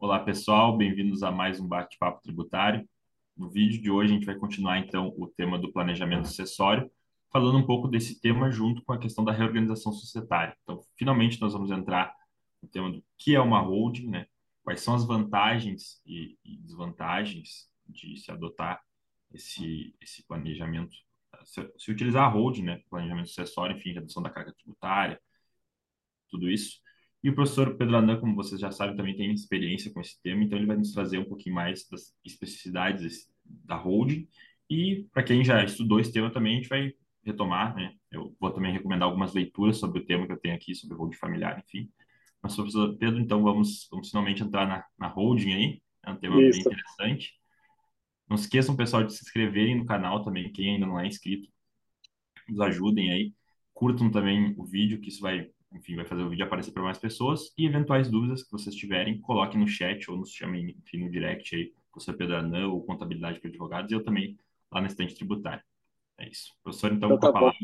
Olá, pessoal, bem-vindos a mais um bate-papo tributário. No vídeo de hoje, a gente vai continuar, então, o tema do planejamento sucessório, falando um pouco desse tema junto com a questão da reorganização societária. Então, finalmente, nós vamos entrar no tema do que é uma holding, né? quais são as vantagens e, e desvantagens de se adotar esse, esse planejamento, se, se utilizar a holding, né? planejamento sucessório, enfim, redução da carga tributária, tudo isso. E o professor Pedro Anan, como vocês já sabem, também tem experiência com esse tema, então ele vai nos trazer um pouquinho mais das especificidades da holding. E para quem já estudou esse tema também, a gente vai retomar, né? Eu vou também recomendar algumas leituras sobre o tema que eu tenho aqui, sobre holding familiar, enfim. Mas, professor Pedro, então vamos, vamos finalmente entrar na, na holding aí. É um tema Isso. bem interessante. Não se esqueçam, pessoal, de se inscreverem no canal também, quem ainda não é inscrito. Nos ajudem aí. Curtam também o vídeo, que isso vai enfim, vai fazer o vídeo aparecer para mais pessoas. E eventuais dúvidas que vocês tiverem, coloquem no chat ou nos chamem, enfim, no direct aí, professor Pedro Arnã ou Contabilidade para Advogados, e eu também lá na estante tributária. É isso. Professor, então, então tá com a palavra.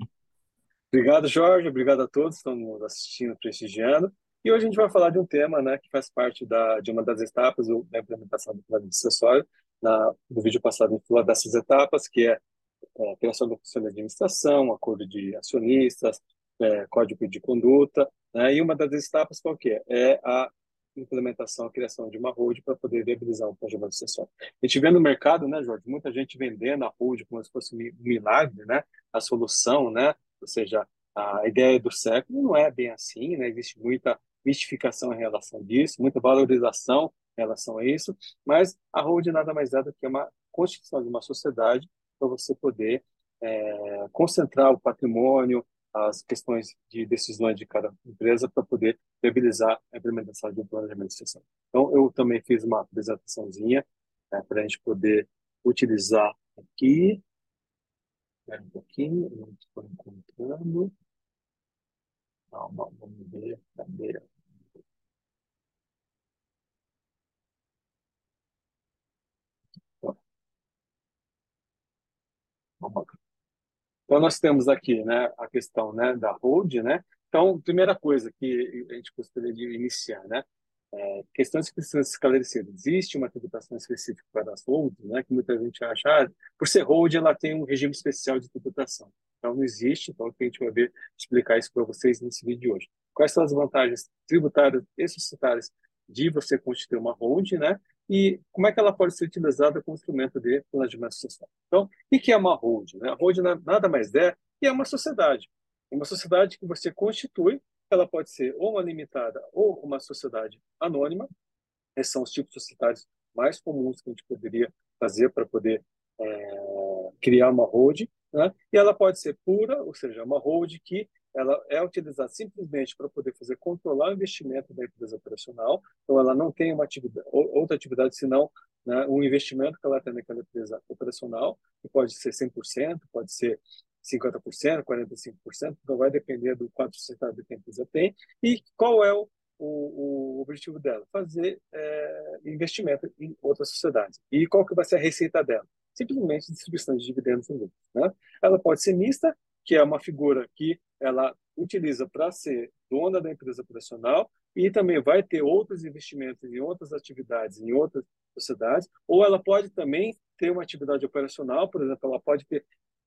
Obrigado, Jorge. Obrigado a todos que estão nos assistindo, prestigiando. E hoje a gente vai falar de um tema né, que faz parte da, de uma das etapas da implementação do plano de acessório. Na, no vídeo passado, a gente falou dessas etapas, que é, é a criação do conselho de administração, acordo de acionistas, é, código de conduta, né? e uma das etapas qual que é? É a implementação, a criação de uma hold para poder viabilizar um planejamento sucessório. A gente vê no mercado, né, Jorge, muita gente vendendo a hold como se fosse um milagre, né, a solução, né, ou seja, a ideia do século não é bem assim, né, existe muita mistificação em relação disso, muita valorização em relação a isso, mas a hold nada mais é do que uma constituição de uma sociedade para você poder é, concentrar o patrimônio, as questões de decisões de cada empresa para poder viabilizar a implementação de um planejamento de sucessão. Então, eu também fiz uma apresentaçãozinha né, para a gente poder utilizar aqui. Espera um pouquinho, não estou encontrando. Calma, vamos ver. Cadê? Vamos lá. Então, nós temos aqui né, a questão né, da hold. Né? Então, primeira coisa que a gente gostaria de iniciar, né? É, questões que precisam ser esclarecidas. Existe uma tributação específica para as holds, né, que muita gente acha, ah, por ser hold, ela tem um regime especial de tributação. Então, não existe, então a gente vai ver, explicar isso para vocês nesse vídeo de hoje. Quais são as vantagens tributárias e societárias de você constituir uma hold, né? E como é que ela pode ser utilizada como instrumento de planejamento social. Então, o que é uma hold? Né? A hold nada mais é que é uma sociedade. Uma sociedade que você constitui, ela pode ser ou uma limitada ou uma sociedade anônima. Esses são os tipos societários mais comuns que a gente poderia fazer para poder é, criar uma hold. Né? E ela pode ser pura, ou seja, uma hold que ela é utilizada simplesmente para poder fazer controlar o investimento da empresa operacional. Então, ela não tem uma atividade, outra atividade senão né, o investimento que ela tem naquela empresa operacional, que pode ser 100%, pode ser 50%, 45%, então vai depender do quanto societário que a empresa tem e qual é o, o, o objetivo dela, fazer é, investimento em outras sociedades. E qual que vai ser a receita dela? Simplesmente distribuição de dividendos em lucros. Né? Ela pode ser mista, que é uma figura que ela utiliza para ser dona da empresa operacional e também vai ter outros investimentos em outras atividades, em outras sociedades, ou ela pode também ter uma atividade operacional, por exemplo, ela pode ter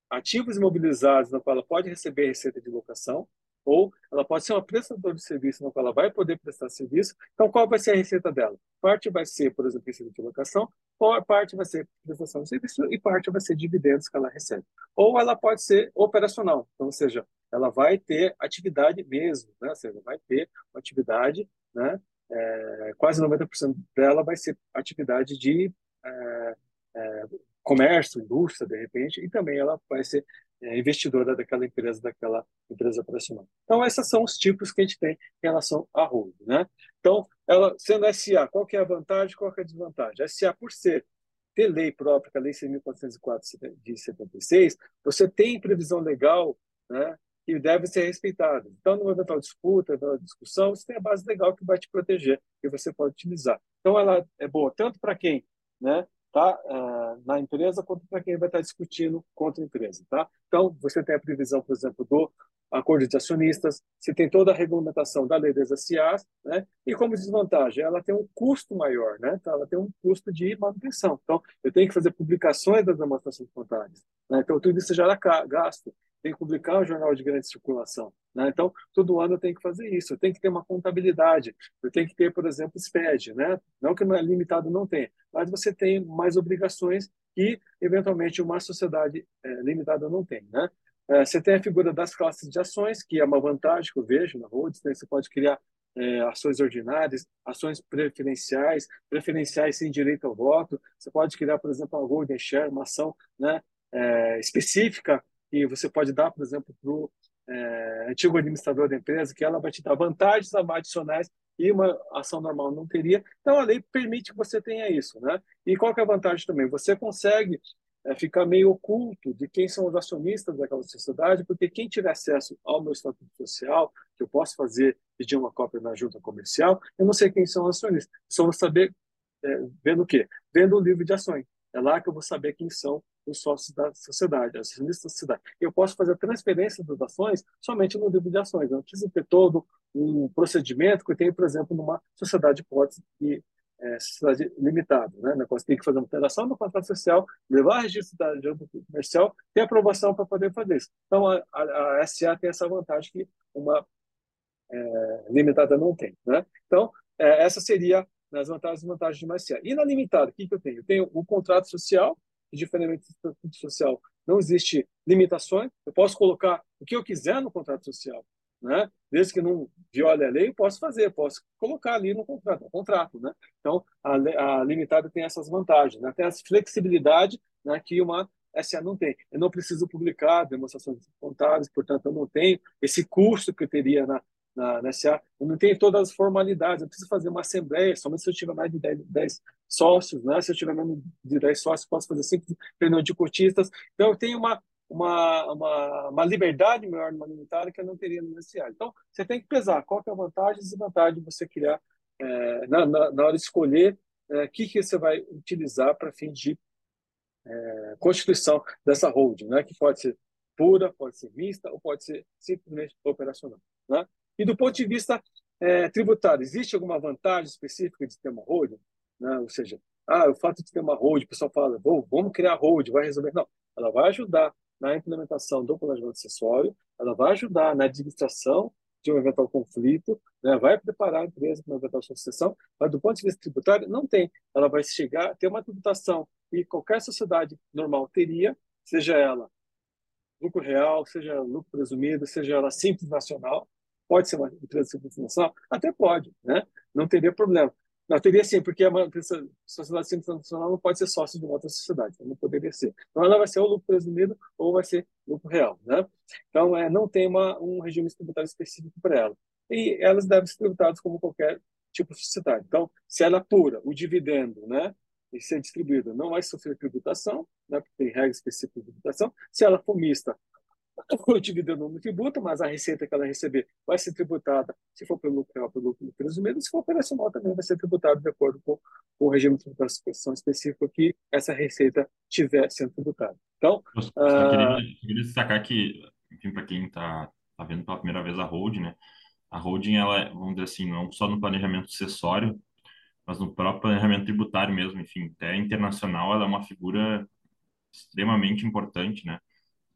ativos imobilizados na qual ela pode receber receita de locação, ou ela pode ser uma prestadora de serviço na qual ela vai poder prestar serviço. Então, qual vai ser a receita dela? Parte vai ser, por exemplo, receita de locação, ou parte vai ser prestação de serviço e parte vai ser dividendos que ela recebe. Ou ela pode ser operacional, então, ou seja, ela vai ter atividade mesmo, né? ou seja, vai ter uma atividade, né? É, quase 90% dela vai ser atividade de é, é, comércio, indústria, de repente, e também ela vai ser é, investidora daquela empresa, daquela empresa operacional. Então, esses são os tipos que a gente tem em relação à holding. Né? Então, ela sendo SA, qual que é a vantagem qual que é a desvantagem? A SA, por ser ter lei própria, é a Lei 6.404 de 76, você tem previsão legal né, que deve ser respeitada. Então, numa eventual disputa, numa discussão, você tem a base legal que vai te proteger e você pode utilizar. Então, ela é boa tanto para quem né, tá, uh, na empresa quanto para quem vai estar discutindo contra a empresa. Tá? Então, você tem a previsão, por exemplo, do acordo de acionistas, você tem toda a regulamentação da lei das SAs, né? E como desvantagem, ela tem um custo maior, né? Então, ela tem um custo de manutenção. Então, eu tenho que fazer publicações das demonstrações contábeis, né? Então, tudo isso gera gasto. Tem que publicar um jornal de grande circulação, né? Então, todo ano eu tenho que fazer isso. Eu tenho que ter uma contabilidade. Eu tenho que ter, por exemplo, SPED, né? Não que não é limitado, não tem, mas você tem mais obrigações que, eventualmente, uma sociedade é, limitada não tem, né? É, você tem a figura das classes de ações, que é uma vantagem que eu vejo na Rhodes, né? você pode criar é, ações ordinárias, ações preferenciais, preferenciais sem direito ao voto, você pode criar, por exemplo, uma Golden Share, uma ação né, específica que você pode dar, por exemplo, para o é, antigo administrador da empresa, que ela vai te dar vantagens adicionais e uma ação normal não teria. Então, a lei permite que você tenha isso. Né? E qual que é a vantagem também? Você consegue é, ficar meio oculto de quem são os acionistas daquela sociedade, porque quem tiver acesso ao meu estatuto social, que eu posso fazer, pedir uma cópia na junta comercial, eu não sei quem são os acionistas. Só vou saber, é, vendo o quê? Vendo o livro de ações. É lá que eu vou saber quem são os sócios da sociedade, acionistas da sociedade. Eu posso fazer a transferência das ações somente no livro de ações. Eu não preciso ter todo um procedimento que eu tenho, por exemplo, numa sociedade de hipótese que é, sociedade limitada, né? Nós tem que fazer uma alteração do contrato social, levar registro da junta comercial, ter aprovação para poder fazer isso. Então, a, a, a, SA tem essa vantagem que uma é, limitada não tem, né? Então, é, essa seria as vantagens e de uma SA. E na limitada, o que, que eu tenho? Eu tenho o contrato social, que diferentemente do social, não existe limitações, eu posso colocar o que eu quiser no contrato social, né? Desde que não viole a lei, posso fazer, posso colocar ali no contrato, no contrato, né? Então, a, a limitada tem essas vantagens, né? Tem essa flexibilidade, né, que uma SA não tem. Eu não preciso publicar demonstrações contábeis, portanto, eu não tenho esse custo que eu teria na, na, na SA, eu não tenho todas as formalidades, eu preciso fazer uma assembleia, somente se eu tiver mais de 10, 10 sócios, né? Se eu tiver menos de 10 sócios, posso fazer simples reunião de cotistas. Então, eu tenho uma uma, uma, uma liberdade maior no limitada que eu não teria no inicial. Então, você tem que pesar qual que é a vantagem e desvantagem de você criar, é, na, na, na, hora de escolher o é, que, que você vai utilizar para fim de é, constituição dessa holding, né? que pode ser pura, pode ser mista ou pode ser simplesmente operacional. Né? E do ponto de vista é, tributário, existe alguma vantagem específica de ter uma holding? Né? Ou seja, ah, o fato de ter uma holding, o pessoal fala, vamos criar holding, vai resolver. Não, ela vai ajudar na implementação do planejamento acessório, ela vai ajudar na administração de um eventual conflito, né? vai preparar a empresa para uma eventual sucessão, mas do ponto de vista tributário, não tem. Ela vai chegar, ter uma tributação que qualquer sociedade normal teria, seja ela lucro real, seja lucro presumido, seja ela simples nacional, pode ser uma empresa simples nacional? Até pode, né? não teria problema. Não, teria sim, porque a sociedade simples nacional não pode ser sócio de uma outra sociedade, então não poderia ser. Então, ela vai ser ou lucro presumido ou vai ser lucro real. Né? Então, é, não tem uma, um regime tributário específico para ela. E elas devem ser tributadas como qualquer tipo de sociedade. Então, se ela é pura, o dividendo, né, e ser distribuído, não vai sofrer tributação, né, porque tem regra específica de tributação. Se ela for mista, o dividendo não tributa, mas a receita que ela receber vai ser tributada, se for pelo lucro real, pelo lucro presumido, se for operacional também vai ser tributado de acordo com o regime de tributação específico que essa receita tiver sendo tributada. Então, eu, uh... queria, queria destacar que, enfim, para quem está tá vendo pela primeira vez a holding, né? A holding, ela, vamos dizer assim, não só no planejamento sucessório, mas no próprio planejamento tributário mesmo, enfim, até internacional, ela é uma figura extremamente importante, né?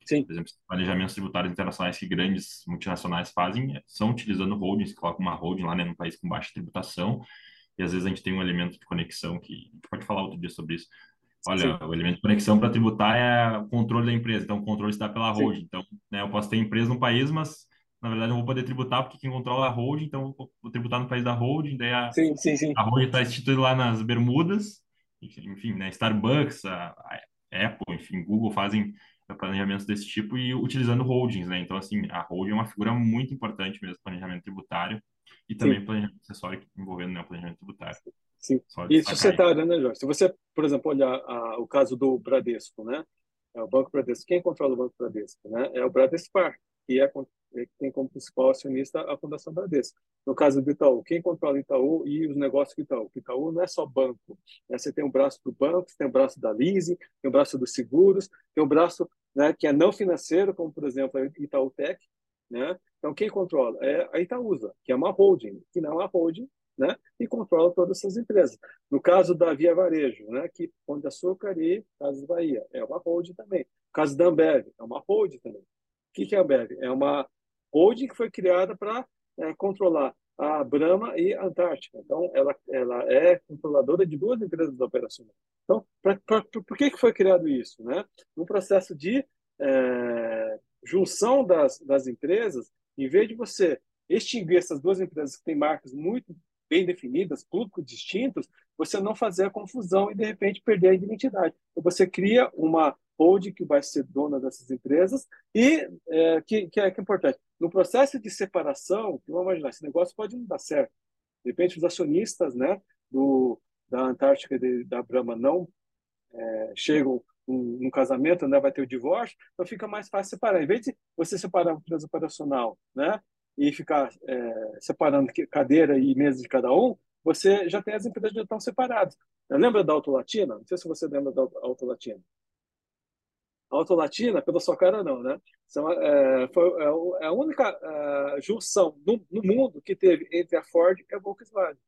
Sim. Por exemplo, planejamentos tributários internacionais que grandes multinacionais fazem são utilizando holdings, coloca uma holding lá né, num país com baixa tributação, e às vezes a gente tem um elemento de conexão que a gente pode falar outro dia sobre isso. Olha, Sim. o elemento de conexão para tributar é o controle da empresa, então o controle está pela holding. Sim. Então, né, eu posso ter empresa no país, mas na verdade eu vou poder tributar porque quem controla é a holding, então vou tributar no país da holding, daí a, sim, sim, sim. a holding está instituída lá nas Bermudas, enfim, né, Starbucks, a, a Apple, enfim, Google fazem planejamentos desse tipo e utilizando holdings, né? Então, assim, a holding é uma figura muito importante mesmo planejamento tributário e também Sim. planejamento acessório envolvendo né, planejamento tributário. Sim. E societário, né, Jorge? Se você, por exemplo, olhar a, o caso do Bradesco, né? É o Banco Bradesco. Quem controla o Banco Bradesco? Né? É o Bradespar, que é, é tem como principal acionista a Fundação Bradesco. No caso do Itaú, quem controla o Itaú e os negócios do Itaú? O Itaú não é só banco. Né? Você tem o um braço do banco, você tem o um braço da leasing, tem o um braço dos seguros, tem o braço né, que é não financeiro, como, por exemplo, a Itaú Tech, né? Então, quem controla? É a Itaúsa, que é uma holding, que não é uma holding, né? E controla todas essas empresas. No caso da Via Varejo, né? Que Pão de Açúcar e Casas Bahia, é uma holding também. No caso da Ambev, é uma holding também. O que é a Ambev? É uma holding que foi criada para é, controlar a Brahma e a Antártica. Então, ela, ela é controladora de duas empresas operacionais. Então, pra, pra, por que, que foi criado isso? Né? No processo de é, junção das, das empresas, em vez de você extinguir essas duas empresas que têm marcas muito bem definidas, públicos distintos, você não fazer a confusão e, de repente, perder a identidade. Então, você cria uma holding que vai ser dona dessas empresas e é, que, que, é, que é importante. No processo de separação, vamos imaginar, esse negócio pode não dar certo. De repente, os acionistas né, do, da Antártica e da Brahma não é, chegam um, um, casamento, né, vai ter o divórcio, então fica mais fácil separar. Em vez de você separar a empresa operacional né, e ficar é, separando cadeira e mesa de cada um, você já tem as empresas que já estão separadas. Lembra da Autolatina? Não sei se você lembra da Autolatina. Autolatina, pela sua cara, não, né? É, foi, é, é a única é, junção no, no, mundo que teve entre a Ford e a Volkswagen.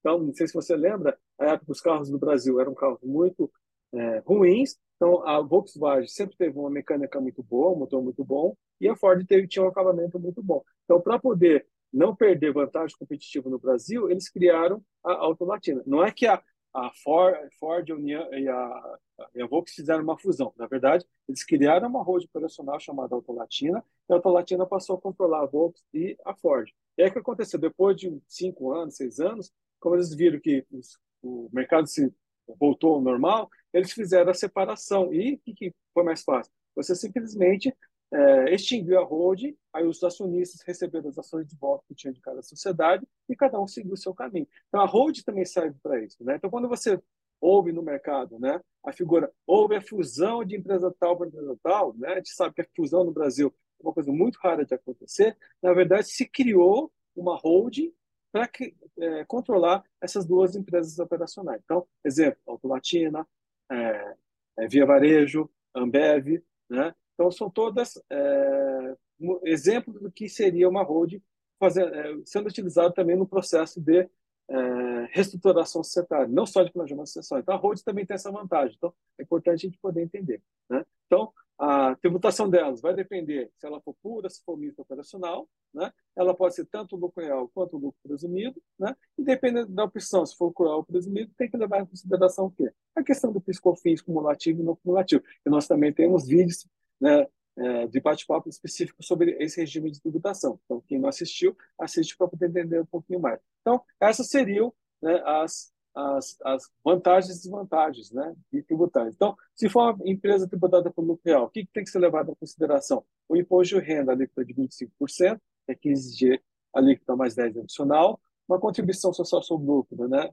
Então, não sei se você lembra, a época os carros do Brasil eram carros muito é, ruins, então a Volkswagen sempre teve uma mecânica muito boa, um motor muito bom, e a Ford teve, tinha um acabamento muito bom. Então, para poder não perder vantagem competitiva no Brasil, eles criaram a Auto Latina. Não é que a, a Ford, Ford e a, e a Volkswagen fizeram uma fusão. Na verdade, eles criaram uma rede operacional chamada Auto Latina, e a Auto Latina passou a controlar a Volkswagen e a Ford. E aí o que aconteceu? Depois de cinco anos, seis anos, como eles viram que os, o mercado se voltou ao normal, eles fizeram a separação. E o que, que foi mais fácil? Você simplesmente é, extinguiu a holding, aí os acionistas receberam as ações de volta que tinha de cada sociedade e cada um seguiu o seu caminho. Então, a holding também serve para isso. Né? Então, quando você ouve no mercado né, a figura, houve a fusão de empresa tal para empresa tal, né? a gente sabe que a fusão no Brasil é uma coisa muito rara de acontecer, na verdade, se criou uma holding para é, controlar essas duas empresas operacionais. Então, exemplo, Autolatina, é, é, Via Varejo, Ambev, né? Então, são todas é, exemplos do que seria uma holding fazer, é, sendo utilizado também no processo de é, reestruturação societária, não só de planejamento sucessório. Então, a holding também tem essa vantagem. Então, é importante a gente poder entender. Né? Então, a tributação delas vai depender se ela for pura, se for mista operacional, né? ela pode ser tanto lucro real quanto lucro presumido, né? e dependendo da opção, se for lucro real ou presumido, tem que levar em consideração o quê? A questão do piscofins cumulativo e não cumulativo. E nós também temos vídeos né, é, de bate-papo específico sobre esse regime de tributação. Então, quem não assistiu, assiste para poder entender um pouquinho mais. Então, essas seriam né, as, as, as vantagens e desvantagens né, de tributar. Então, se for uma empresa tributada por lucro real, o que, que tem que ser levado em consideração? O imposto de renda, alíquota de 25%, é 15 de alíquota mais 10 adicional, uma contribuição social sobre lucro, né?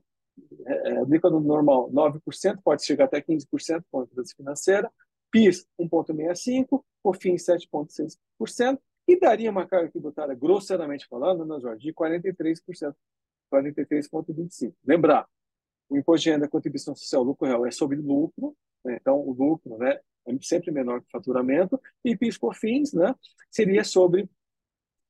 É, é, normal 9%, pode chegar até 15% com a empresa financeira, PIS 1,65%, COFINS 7,6%, e daria uma carga tributária, grosseiramente falando, né, Jorge, de 43%, 43,25%. Lembrar, o imposto de renda, contribuição social, lucro real é sobre lucro, né, então o lucro né, é sempre menor que o faturamento, e PIS COFINS né, seria sobre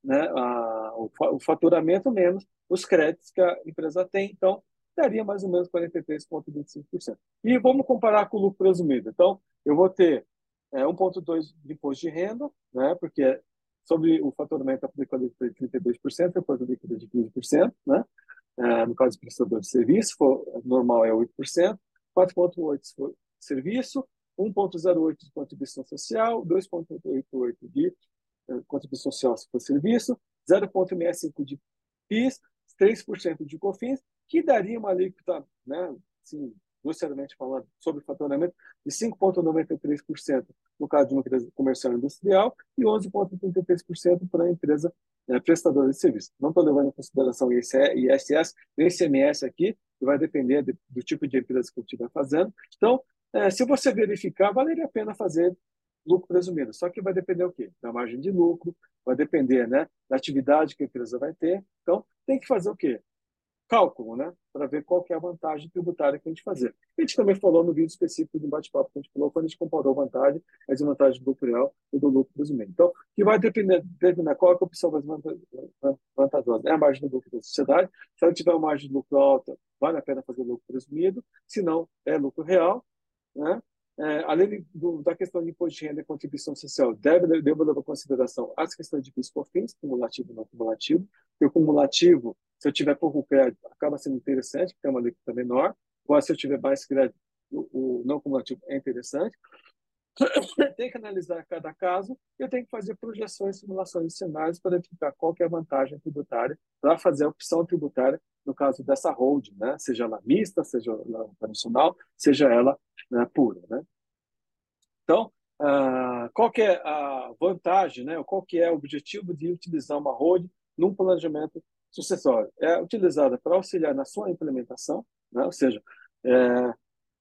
né, a, o, o faturamento menos os créditos que a empresa tem. Então, daria mais ou menos 43,25%. E vamos comparar com o lucro presumido. Então, eu vou ter é, 1,2% de imposto de renda, né, porque sobre o faturamento aplica a alíquota de 32%, depois a alíquota de 15%, né, é, no caso do prestador de serviço, for, normal é 8%, 4,8% se for serviço, 1,08% de contribuição social, 2,88% de é, contribuição social se for serviço, 0,65% de PIS, 3% de COFINS, que daria uma alíquota, né, assim, grosseiramente falando, sobre faturamento de 5,93% no caso de uma empresa comercial industrial e 11,33% para a empresa né, prestadora de serviço. Não estou levando em consideração o ISS, nem ICMS aqui, que vai depender de, do tipo de empresa que estiver fazendo. Então, é, se você verificar, valeria a pena fazer lucro presumido. Só que vai depender o quê? Da margem de lucro, vai depender né, da atividade que a empresa vai ter. Então, tem que fazer o quê? Cálculo, né? Para ver qual que é a vantagem tributária que a gente fazer. A gente também falou no vídeo específico do bate-papo que a gente falou quando a gente comparou vantagem, a desvantagem do lucro real e do lucro presumido. Então, que vai depender, determinar qual é a opção mais vantajosa. É a margem do lucro da sociedade. Se ela tiver uma margem de lucro alta, vale a pena fazer lucro presumido. Se não, é lucro real. Né? É, além do, da questão de imposto de renda e contribuição social, deve, deve levar em consideração as questões de PIS por fins, cumulativo e não cumulativo. E o cumulativo, se eu tiver pouco crédito, acaba sendo interessante, porque é uma alíquota menor. Agora, se eu tiver mais crédito, o, não cumulativo é interessante. tem que analisar cada caso e eu tenho que fazer projeções, simulações de cenários para identificar qual é a vantagem tributária para fazer a opção tributária no caso dessa holding, né? seja ela mista, seja ela tradicional, seja ela né, pura. Né? Então, uh, qual que é a vantagem, né? qual que é o objetivo de utilizar uma holding num planejamento sucessório? É utilizada para auxiliar na sua implementação, né? ou seja, é,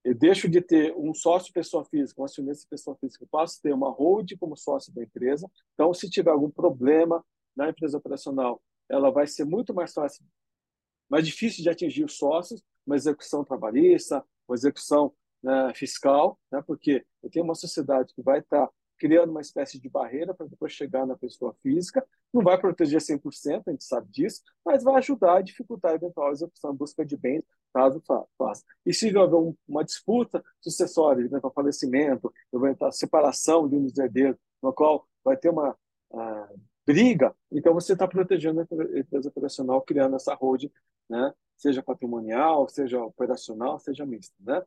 eu deixo de ter um sócio pessoa física, um acionista pessoa física, passo a ter uma holding como sócio da empresa. Então, se tiver algum problema na empresa operacional, ela vai ser muito mais fácil, mais difícil de atingir os sócios, uma execução trabalhista, uma execução né, fiscal, né, porque eu tenho uma sociedade que vai estar criando uma espécie de barreira para depois chegar na pessoa física. Não vai proteger 100%, a gente sabe disso, mas vai ajudar a dificultar a eventual execução, busca de bens, caso faça. E se houver uma disputa sucessória, eventual falecimento, eventual separação de um dos herdeiros, no qual vai ter uma uh, briga, então você está protegendo a empresa operacional, criando essa holding, né? seja patrimonial, seja operacional, seja mista. Né?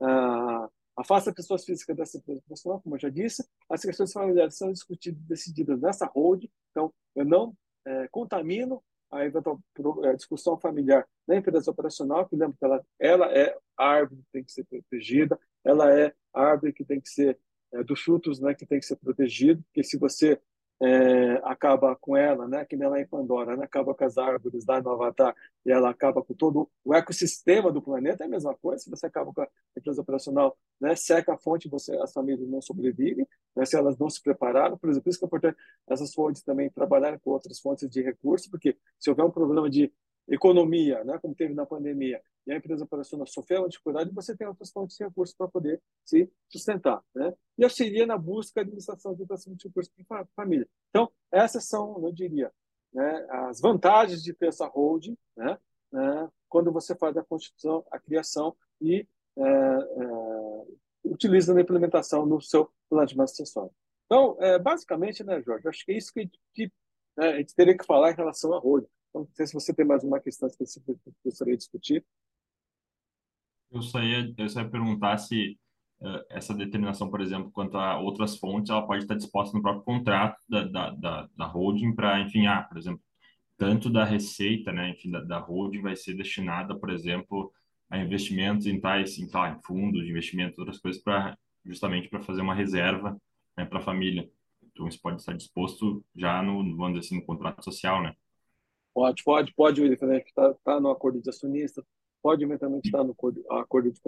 Uh, Afasta pessoas físicas dessa empresa profissional, como eu já disse. As questões familiares são discutidas e decididas nessa hold. Então, eu não é, contamino a eventual é, discussão familiar na empresa operacional, que lembra que ela, ela é árvore que tem que ser protegida, ela é árvore que tem que ser é, dos frutos, né, que tem que ser protegido, porque se você é, acaba com ela, né? Que nem lá em Pandora, né? Acaba com as árvores da no Avatar e ela acaba com todo o ecossistema do planeta, é a mesma coisa. Se você acaba com a empresa operacional, né? Seca a fonte, você, as famílias não sobrevivem, né? Se elas não se prepararam, por exemplo, isso que é importante essas fontes também trabalharem com outras fontes de recursos, porque se houver um problema de economia, né, como teve na pandemia, e a empresa operacional sofreu uma dificuldade, você tem outras fontes de recursos para poder se sustentar. Né? E auxilia na busca de administração de dotação de recursos para a família. Então, essas são, eu diria, né, as vantagens de ter essa holding, né, né, quando você faz a constituição, a criação e é, é, utiliza na implementação no seu planejamento acessório. Então, é, basicamente, né, Jorge, acho que é isso que, que né, a gente teria que falar em relação à holding. Então, não sei se você tem mais uma questão específica que gostaria de discutir. Eu só ia, eu só ia perguntar se uh, essa determinação, por exemplo, quanto a outras fontes, ela pode estar disposta no próprio contrato da, da, da, da holding para, enfim, ah, por exemplo, tanto da receita, né, enfim, da, da holding vai ser destinada, por exemplo, a investimentos em tais, em, tá, em fundos de investimento, outras coisas, para justamente para fazer uma reserva né, para a família. Então, isso pode estar disposto já no, vamos assim, no contrato social, né? Pode, pode, pode, William, né, que está tá no acordo de acionista, pode eventualmente estar no acordo de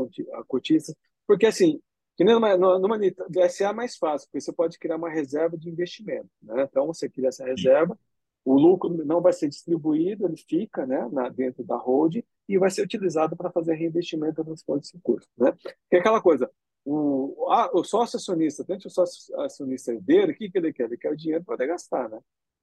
cotistas, porque assim, que numa, numa DSA é mais fácil, porque você pode criar uma reserva de investimento, né? Então você cria essa reserva, o lucro não vai ser distribuído, ele fica, né, na, dentro da hold e vai ser utilizado para fazer reinvestimento nos fontes de recursos, né? Que é aquela coisa, o, a, o sócio acionista, tanto o sócio acionista herdeiro, o que, que ele quer? Ele quer o dinheiro para gastar, né?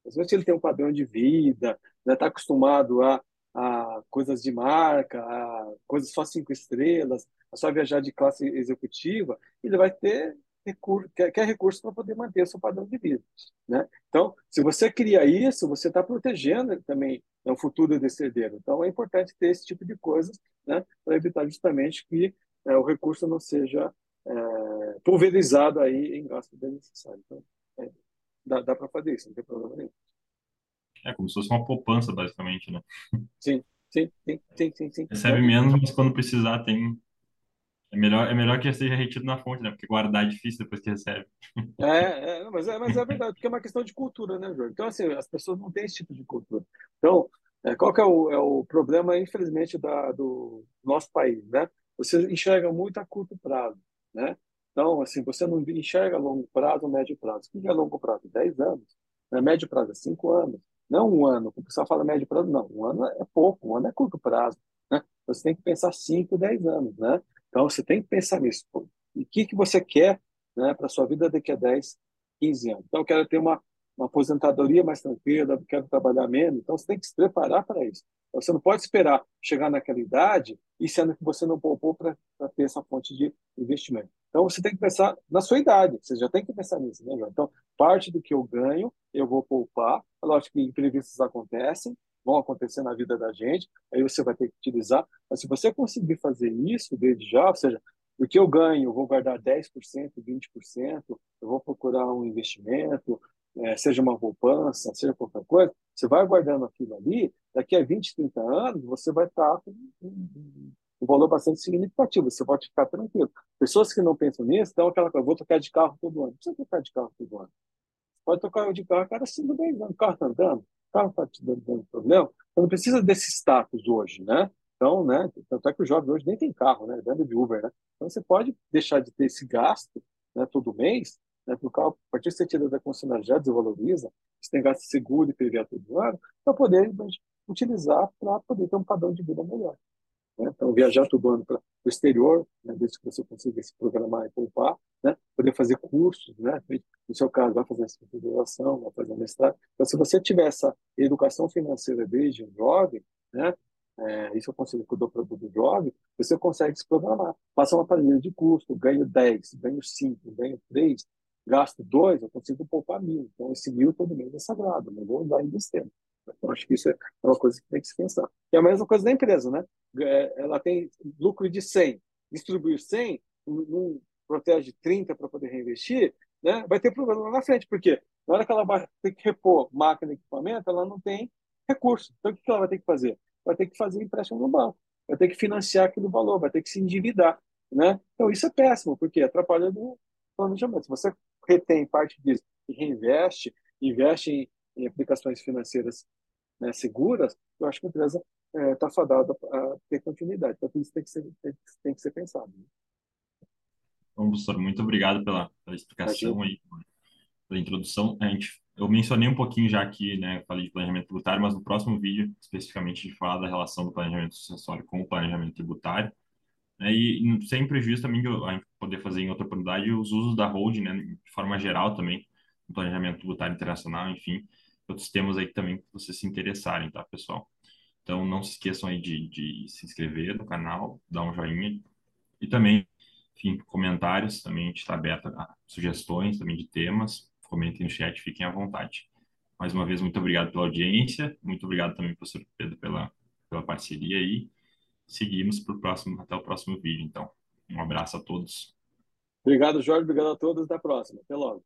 Às vezes ele tem um padrão de vida, está né, tá acostumado a, a coisas de marca, a coisas só cinco estrelas, a só viajar de classe executiva, ele vai ter recurso, quer, quer recurso para poder manter o seu padrão de vida. Né? Então, se você cria isso, você está protegendo também né, o futuro desse herdeiro. Então, é importante ter esse tipo de coisas né, para evitar justamente que é, o recurso não seja é, pulverizado aí em gasto desnecessário. Então, é, dá, dá para fazer isso, não tem problema nenhum. É como se fosse uma poupança, basicamente, né? Sim, sim, sim, sim, sim. sim. Recebe menos, mas quando precisar tem. É melhor, é melhor que seja retido na fonte, né? Porque guardar é difícil depois que recebe. É, é, mas, é mas é verdade, porque é uma questão de cultura, né, Jorge? Então, assim, as pessoas não têm esse tipo de cultura. Então, é, qual que é o, é o problema, infelizmente, da, do nosso país, né? Você enxerga muito a curto prazo, né? Então, assim, você não enxerga longo prazo, médio prazo. O que é longo prazo? 10 anos. Né? Médio prazo é 5 anos. Não um ano. O pessoal fala médio prazo, não. Um ano é pouco, um ano é curto prazo. Né? Você tem que pensar 5, 10 anos. Né? Então, você tem que pensar nisso. E o que, que você quer né, para a sua vida daqui a 10, 15 anos? Então, eu quero ter uma, uma aposentadoria mais tranquila, quero trabalhar menos. Então, você tem que se preparar para isso. Então, você não pode esperar chegar naquela idade e sendo que você não poupou para ter essa fonte de investimento. Então, você tem que pensar na sua idade. Você já tem que pensar nisso, né, João? Então, parte do que eu ganho, eu vou poupar. Lógico que imprevistos acontecem, vão acontecer na vida da gente, aí você vai ter que utilizar. Mas se você conseguir fazer isso desde já, ou seja, o que eu ganho, eu vou guardar 10%, 20%, eu vou procurar um investimento, é, seja uma poupança, seja qualquer coisa, você vai guardando aquilo ali, daqui a 20, 30 anos, você vai estar com um, valor bastante significativo, você pode ficar tranquilo. Pessoas que não pensam nisso, então aquela coisa, vou trocar de carro todo ano. Não precisa trocar de carro todo ano. Pode trocar de carro a cada 5, 10 anos. O carro está andando, o carro está te dando, dando problema. Então não precisa desse status hoje, né? Então, né? Tanto é que o jovem hoje nem tem carro, né? Dando de Uber, né? Então você pode deixar de ter esse gasto né, todo mês, né? Porque a partir que você tira da concessionária já desvaloriza, você tem gasto seguro e PVA todo ano, para poder utilizar para poder ter um padrão de vida melhor. Né? Então, viajar todo ano para o exterior, né? desde que você consiga se programar e poupar, né? poder fazer cursos, né? no seu caso, vai fazer essa configuração, vai fazer mestrado. Então, se você tiver essa educação financeira desde jovem, né? É, isso eu consigo que o produto do jovem, você consegue se programar. Passa uma planilha de custo, ganho 10, ganho 5, ganho 3, gasto 2, eu consigo poupar mil. Então, esse mil todo mês é sagrado, não vou usar em. Então, acho que isso é uma coisa que tem que se pensar. E a mesma coisa da empresa, né? É, ela tem lucro de 100, distribuir 100, não protege 30 para poder reinvestir, né? vai ter problema lá na frente, porque na hora que ela vai ter que repor máquina e equipamento, ela não tem recurso. Então, o que ela vai ter que fazer? Vai ter que fazer empréstimo no banco, vai ter que financiar aquele valor, vai ter que se endividar. Né? Então, isso é péssimo, porque atrapalha o planejamento. Se você retém parte disso e reinveste, investe em, em aplicações financeiras né, seguras, eu acho que a empresa está é, fadada a ter continuidade. Então, isso tem que ser, tem, tem que ser pensado. Né? Bom, professor, muito obrigado pela, pela explicação aí, pela introdução. A gente, eu mencionei um pouquinho já aqui, né, falei de planejamento tributário, mas no próximo vídeo, especificamente, a gente fala da relação do planejamento sucessório com o planejamento tributário. Né, e, e sem prejuízo também de a gente poder fazer em outra oportunidade os usos da holding, né, de forma geral também, no planejamento tributário internacional, enfim, outros temas aí também que vocês se interessarem, tá, pessoal? Então, não se esqueçam aí de, de se inscrever no canal, dar um joinha e também, enfim, comentários, também a gente está aberto a sugestões também de temas, comentem no chat, fiquem à vontade. Mais uma vez, muito obrigado pela audiência, muito obrigado também, professor Pedro, pela, pela parceria aí. Seguimos pro próximo, até o próximo vídeo, então. Um abraço a todos. Obrigado, Jorge. Obrigado a todos. Até a próxima. Até logo.